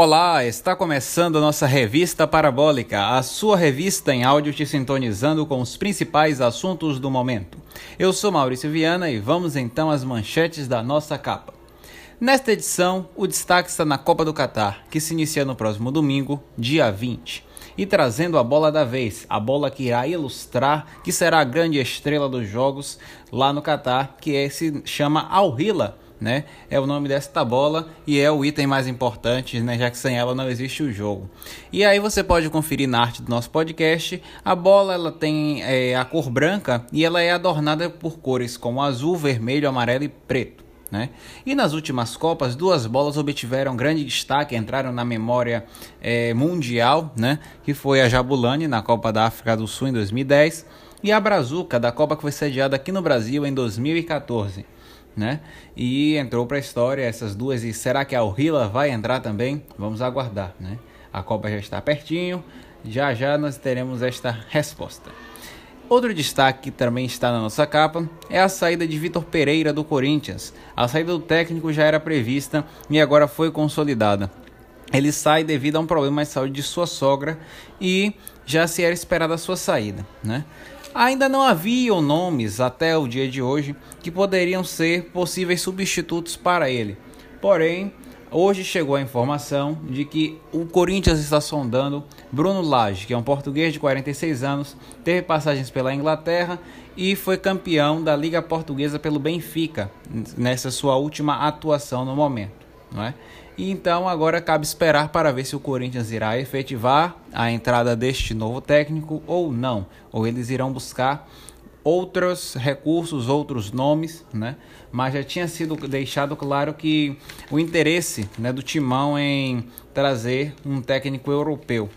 Olá, está começando a nossa revista Parabólica, a sua revista em áudio te sintonizando com os principais assuntos do momento. Eu sou Maurício Viana e vamos então às manchetes da nossa capa. Nesta edição, o destaque está na Copa do Catar, que se inicia no próximo domingo, dia 20. E trazendo a bola da vez, a bola que irá ilustrar que será a grande estrela dos jogos lá no Catar, que é, se chama Al Hila né? É o nome desta bola e é o item mais importante, né? Já que sem ela não existe o jogo. E aí você pode conferir na arte do nosso podcast. A bola ela tem é, a cor branca e ela é adornada por cores como azul, vermelho, amarelo e preto. Né? E nas últimas Copas, duas bolas obtiveram grande destaque, entraram na memória é, mundial, né? que foi a Jabulani na Copa da África do Sul em 2010 e a Brazuca da Copa que foi sediada aqui no Brasil em 2014 né? E entrou para a história essas duas. E será que a Urrila vai entrar também? Vamos aguardar, né? A Copa já está pertinho, já já nós teremos esta resposta. Outro destaque que também está na nossa capa é a saída de Vitor Pereira do Corinthians. A saída do técnico já era prevista e agora foi consolidada. Ele sai devido a um problema de saúde de sua sogra e já se era esperada a sua saída, né? Ainda não haviam nomes até o dia de hoje que poderiam ser possíveis substitutos para ele. Porém, hoje chegou a informação de que o Corinthians está sondando Bruno Lage, que é um português de 46 anos, teve passagens pela Inglaterra e foi campeão da Liga Portuguesa pelo Benfica nessa sua última atuação no momento, não é? E então agora cabe esperar para ver se o Corinthians irá efetivar a entrada deste novo técnico ou não, ou eles irão buscar outros recursos, outros nomes, né? Mas já tinha sido deixado claro que o interesse né, do Timão em trazer um técnico europeu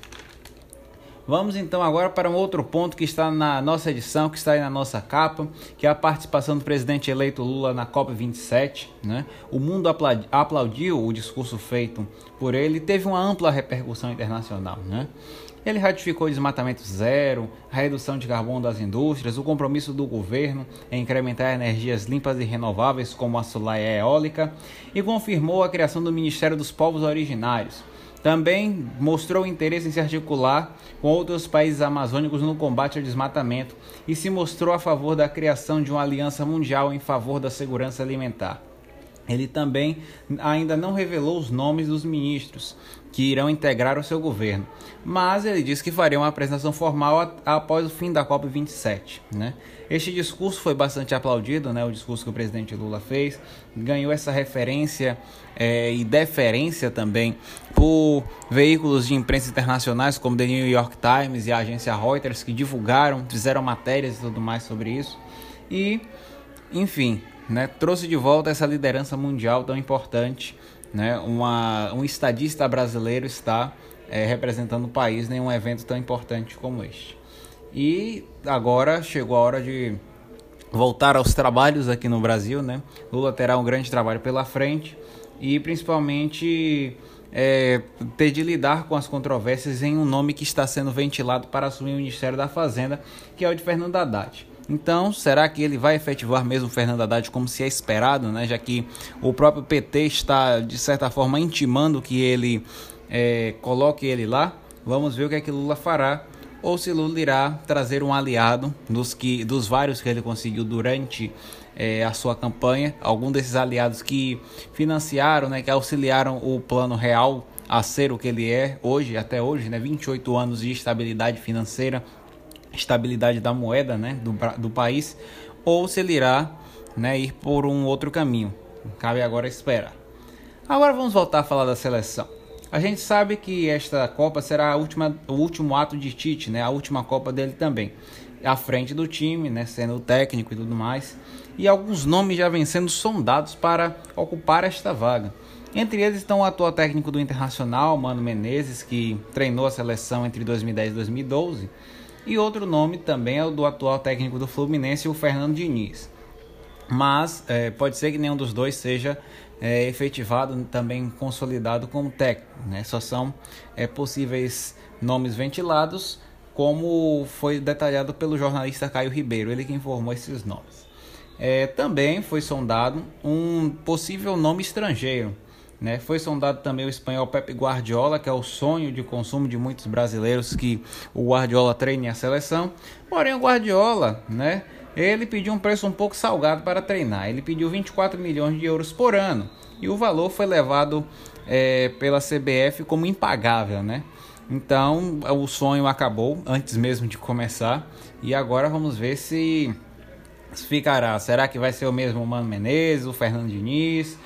Vamos então agora para um outro ponto que está na nossa edição, que está aí na nossa capa, que é a participação do presidente eleito Lula na COP27. Né? O mundo aplaudiu o discurso feito por ele e teve uma ampla repercussão internacional. Né? Ele ratificou o desmatamento zero, a redução de carbono das indústrias, o compromisso do governo em incrementar energias limpas e renováveis como a solar e a eólica e confirmou a criação do Ministério dos Povos Originários também mostrou interesse em se articular com outros países amazônicos no combate ao desmatamento e se mostrou a favor da criação de uma aliança mundial em favor da segurança alimentar. Ele também ainda não revelou os nomes dos ministros que irão integrar o seu governo, mas ele disse que faria uma apresentação formal após o fim da COP27. Né? Este discurso foi bastante aplaudido, né? o discurso que o presidente Lula fez, ganhou essa referência é, e deferência também por veículos de imprensa internacionais como The New York Times e a agência Reuters, que divulgaram, fizeram matérias e tudo mais sobre isso. E, enfim, né, trouxe de volta essa liderança mundial tão importante. Né, uma, um estadista brasileiro está é, representando o país em um evento tão importante como este. E agora chegou a hora de voltar aos trabalhos aqui no Brasil. Né? Lula terá um grande trabalho pela frente e principalmente é, ter de lidar com as controvérsias em um nome que está sendo ventilado para assumir o Ministério da Fazenda, que é o de Fernando Haddad. Então, será que ele vai efetivar mesmo Fernando Haddad como se é esperado, né? já que o próprio PT está, de certa forma, intimando que ele é, coloque ele lá? Vamos ver o que é que Lula fará ou se Lula irá trazer um aliado dos, que, dos vários que ele conseguiu durante é, a sua campanha, algum desses aliados que financiaram, né, que auxiliaram o plano real a ser o que ele é hoje, até hoje, né, 28 anos de estabilidade financeira, estabilidade da moeda né, do, do país, ou se ele irá né, ir por um outro caminho. Cabe agora esperar. Agora vamos voltar a falar da seleção. A gente sabe que esta Copa será a última, o último ato de Tite, né, a última Copa dele também. À frente do time, né, sendo o técnico e tudo mais. E alguns nomes já vêm sendo sondados para ocupar esta vaga. Entre eles estão o atual técnico do Internacional, Mano Menezes, que treinou a seleção entre 2010 e 2012 e outro nome também é o do atual técnico do Fluminense, o Fernando Diniz. Mas é, pode ser que nenhum dos dois seja é, efetivado, também consolidado como técnico. Né? Só são é, possíveis nomes ventilados, como foi detalhado pelo jornalista Caio Ribeiro, ele que informou esses nomes. É, também foi sondado um possível nome estrangeiro, Né? Foi sondado também o espanhol Pepe Guardiola, que é o sonho de consumo de muitos brasileiros que o Guardiola treine a seleção. Porém, o Guardiola, né, ele pediu um preço um pouco salgado para treinar. Ele pediu 24 milhões de euros por ano e o valor foi levado é, pela CBF como impagável, né? Então o sonho acabou antes mesmo de começar e agora vamos ver se ficará. Será que vai ser o mesmo Mano Menezes, o Fernando Diniz,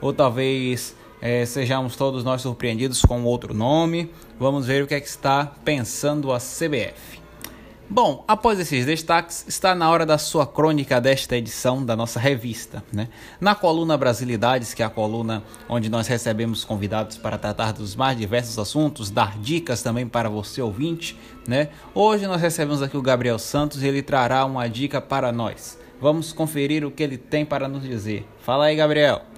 ou talvez é, sejamos todos nós surpreendidos com outro nome? Vamos ver o que é que está pensando a CBF. Bom, após esses destaques, está na hora da sua crônica desta edição da nossa revista. Né? Na coluna Brasilidades, que é a coluna onde nós recebemos convidados para tratar dos mais diversos assuntos, dar dicas também para você ouvinte, né? hoje nós recebemos aqui o Gabriel Santos e ele trará uma dica para nós. Vamos conferir o que ele tem para nos dizer. Fala aí, Gabriel.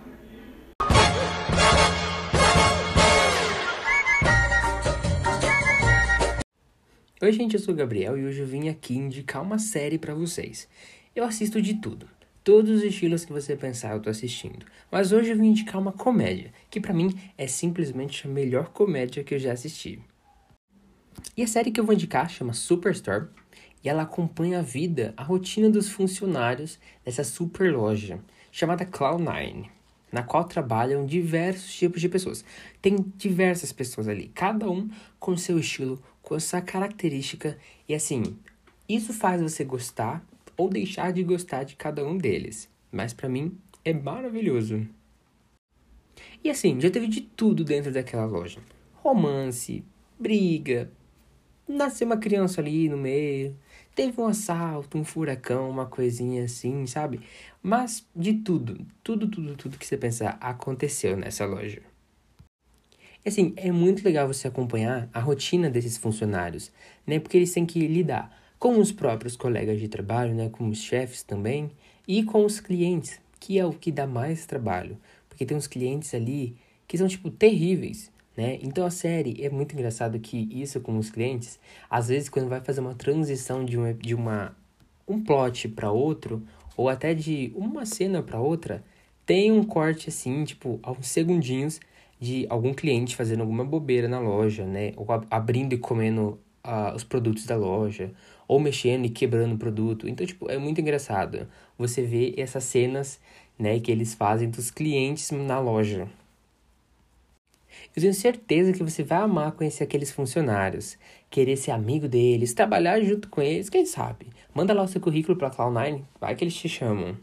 Oi, gente, eu sou o Gabriel e hoje eu vim aqui indicar uma série para vocês. Eu assisto de tudo. Todos os estilos que você pensar eu tô assistindo. Mas hoje eu vim indicar uma comédia, que para mim é simplesmente a melhor comédia que eu já assisti. E a série que eu vou indicar chama Superstore e ela acompanha a vida, a rotina dos funcionários dessa super loja chamada Cloud9 na qual trabalham diversos tipos de pessoas. Tem diversas pessoas ali, cada um com seu estilo, com sua característica, e assim, isso faz você gostar ou deixar de gostar de cada um deles. Mas para mim é maravilhoso. E assim, já teve de tudo dentro daquela loja: romance, briga, nasceu uma criança ali no meio, teve um assalto, um furacão, uma coisinha assim, sabe? Mas de tudo, tudo, tudo, tudo que você pensar aconteceu nessa loja. Assim, é muito legal você acompanhar a rotina desses funcionários, né? Porque eles têm que lidar com os próprios colegas de trabalho, né? Com os chefes também, e com os clientes, que é o que dá mais trabalho. Porque tem uns clientes ali que são, tipo, terríveis, né? Então a série é muito engraçado que isso com os clientes, às vezes quando vai fazer uma transição de uma, de uma um plot para outro, ou até de uma cena para outra, tem um corte assim, tipo, alguns segundinhos de algum cliente fazendo alguma bobeira na loja, né? Ou abrindo e comendo uh, os produtos da loja, ou mexendo e quebrando o produto. Então, tipo, é muito engraçado você ver essas cenas, né, que eles fazem dos clientes na loja. Eu tenho certeza que você vai amar conhecer aqueles funcionários, querer ser amigo deles, trabalhar junto com eles, quem sabe? Manda lá o seu currículo para Cloud9, vai que eles te chamam.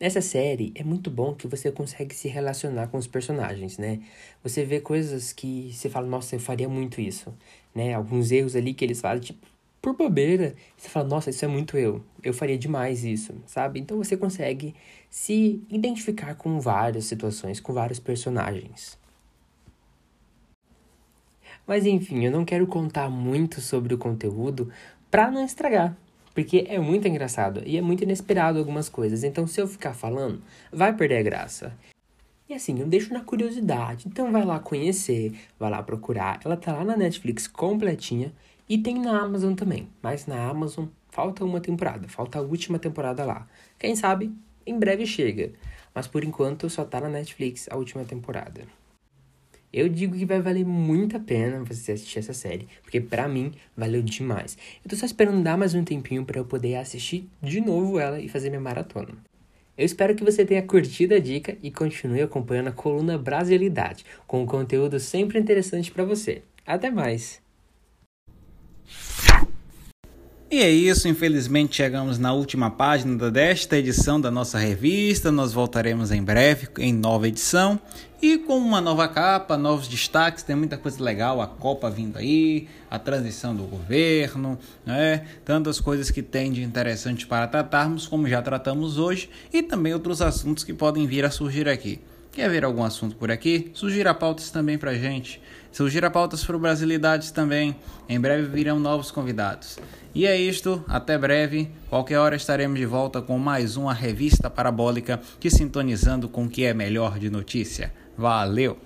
Nessa série é muito bom que você consegue se relacionar com os personagens, né? Você vê coisas que você fala, nossa, eu faria muito isso, né? Alguns erros ali que eles fazem, tipo, por bobeira, você fala, nossa, isso é muito eu, eu faria demais isso, sabe? Então você consegue se identificar com várias situações, com vários personagens. Mas enfim, eu não quero contar muito sobre o conteúdo para não estragar, porque é muito engraçado e é muito inesperado algumas coisas. Então, se eu ficar falando, vai perder a graça. E assim, eu deixo na curiosidade. Então, vai lá conhecer, vai lá procurar. Ela tá lá na Netflix completinha e tem na Amazon também. Mas na Amazon falta uma temporada, falta a última temporada lá. Quem sabe em breve chega. Mas por enquanto só tá na Netflix a última temporada. Eu digo que vai valer muito a pena você assistir essa série, porque para mim valeu demais. Eu tô só esperando dar mais um tempinho para eu poder assistir de novo ela e fazer minha maratona. Eu espero que você tenha curtido a dica e continue acompanhando a coluna Brasilidade, com um conteúdo sempre interessante para você. Até mais! E é isso, infelizmente chegamos na última página desta edição da nossa revista. Nós voltaremos em breve em nova edição e com uma nova capa, novos destaques. Tem muita coisa legal, a Copa vindo aí, a transição do governo, né? Tantas coisas que tem de interessante para tratarmos, como já tratamos hoje, e também outros assuntos que podem vir a surgir aqui. Quer ver algum assunto por aqui? Sugira pautas também pra gente. Sugira pautas para o Brasilidades também. Em breve virão novos convidados. E é isto, até breve. Qualquer hora estaremos de volta com mais uma revista parabólica que sintonizando com o que é melhor de notícia. Valeu!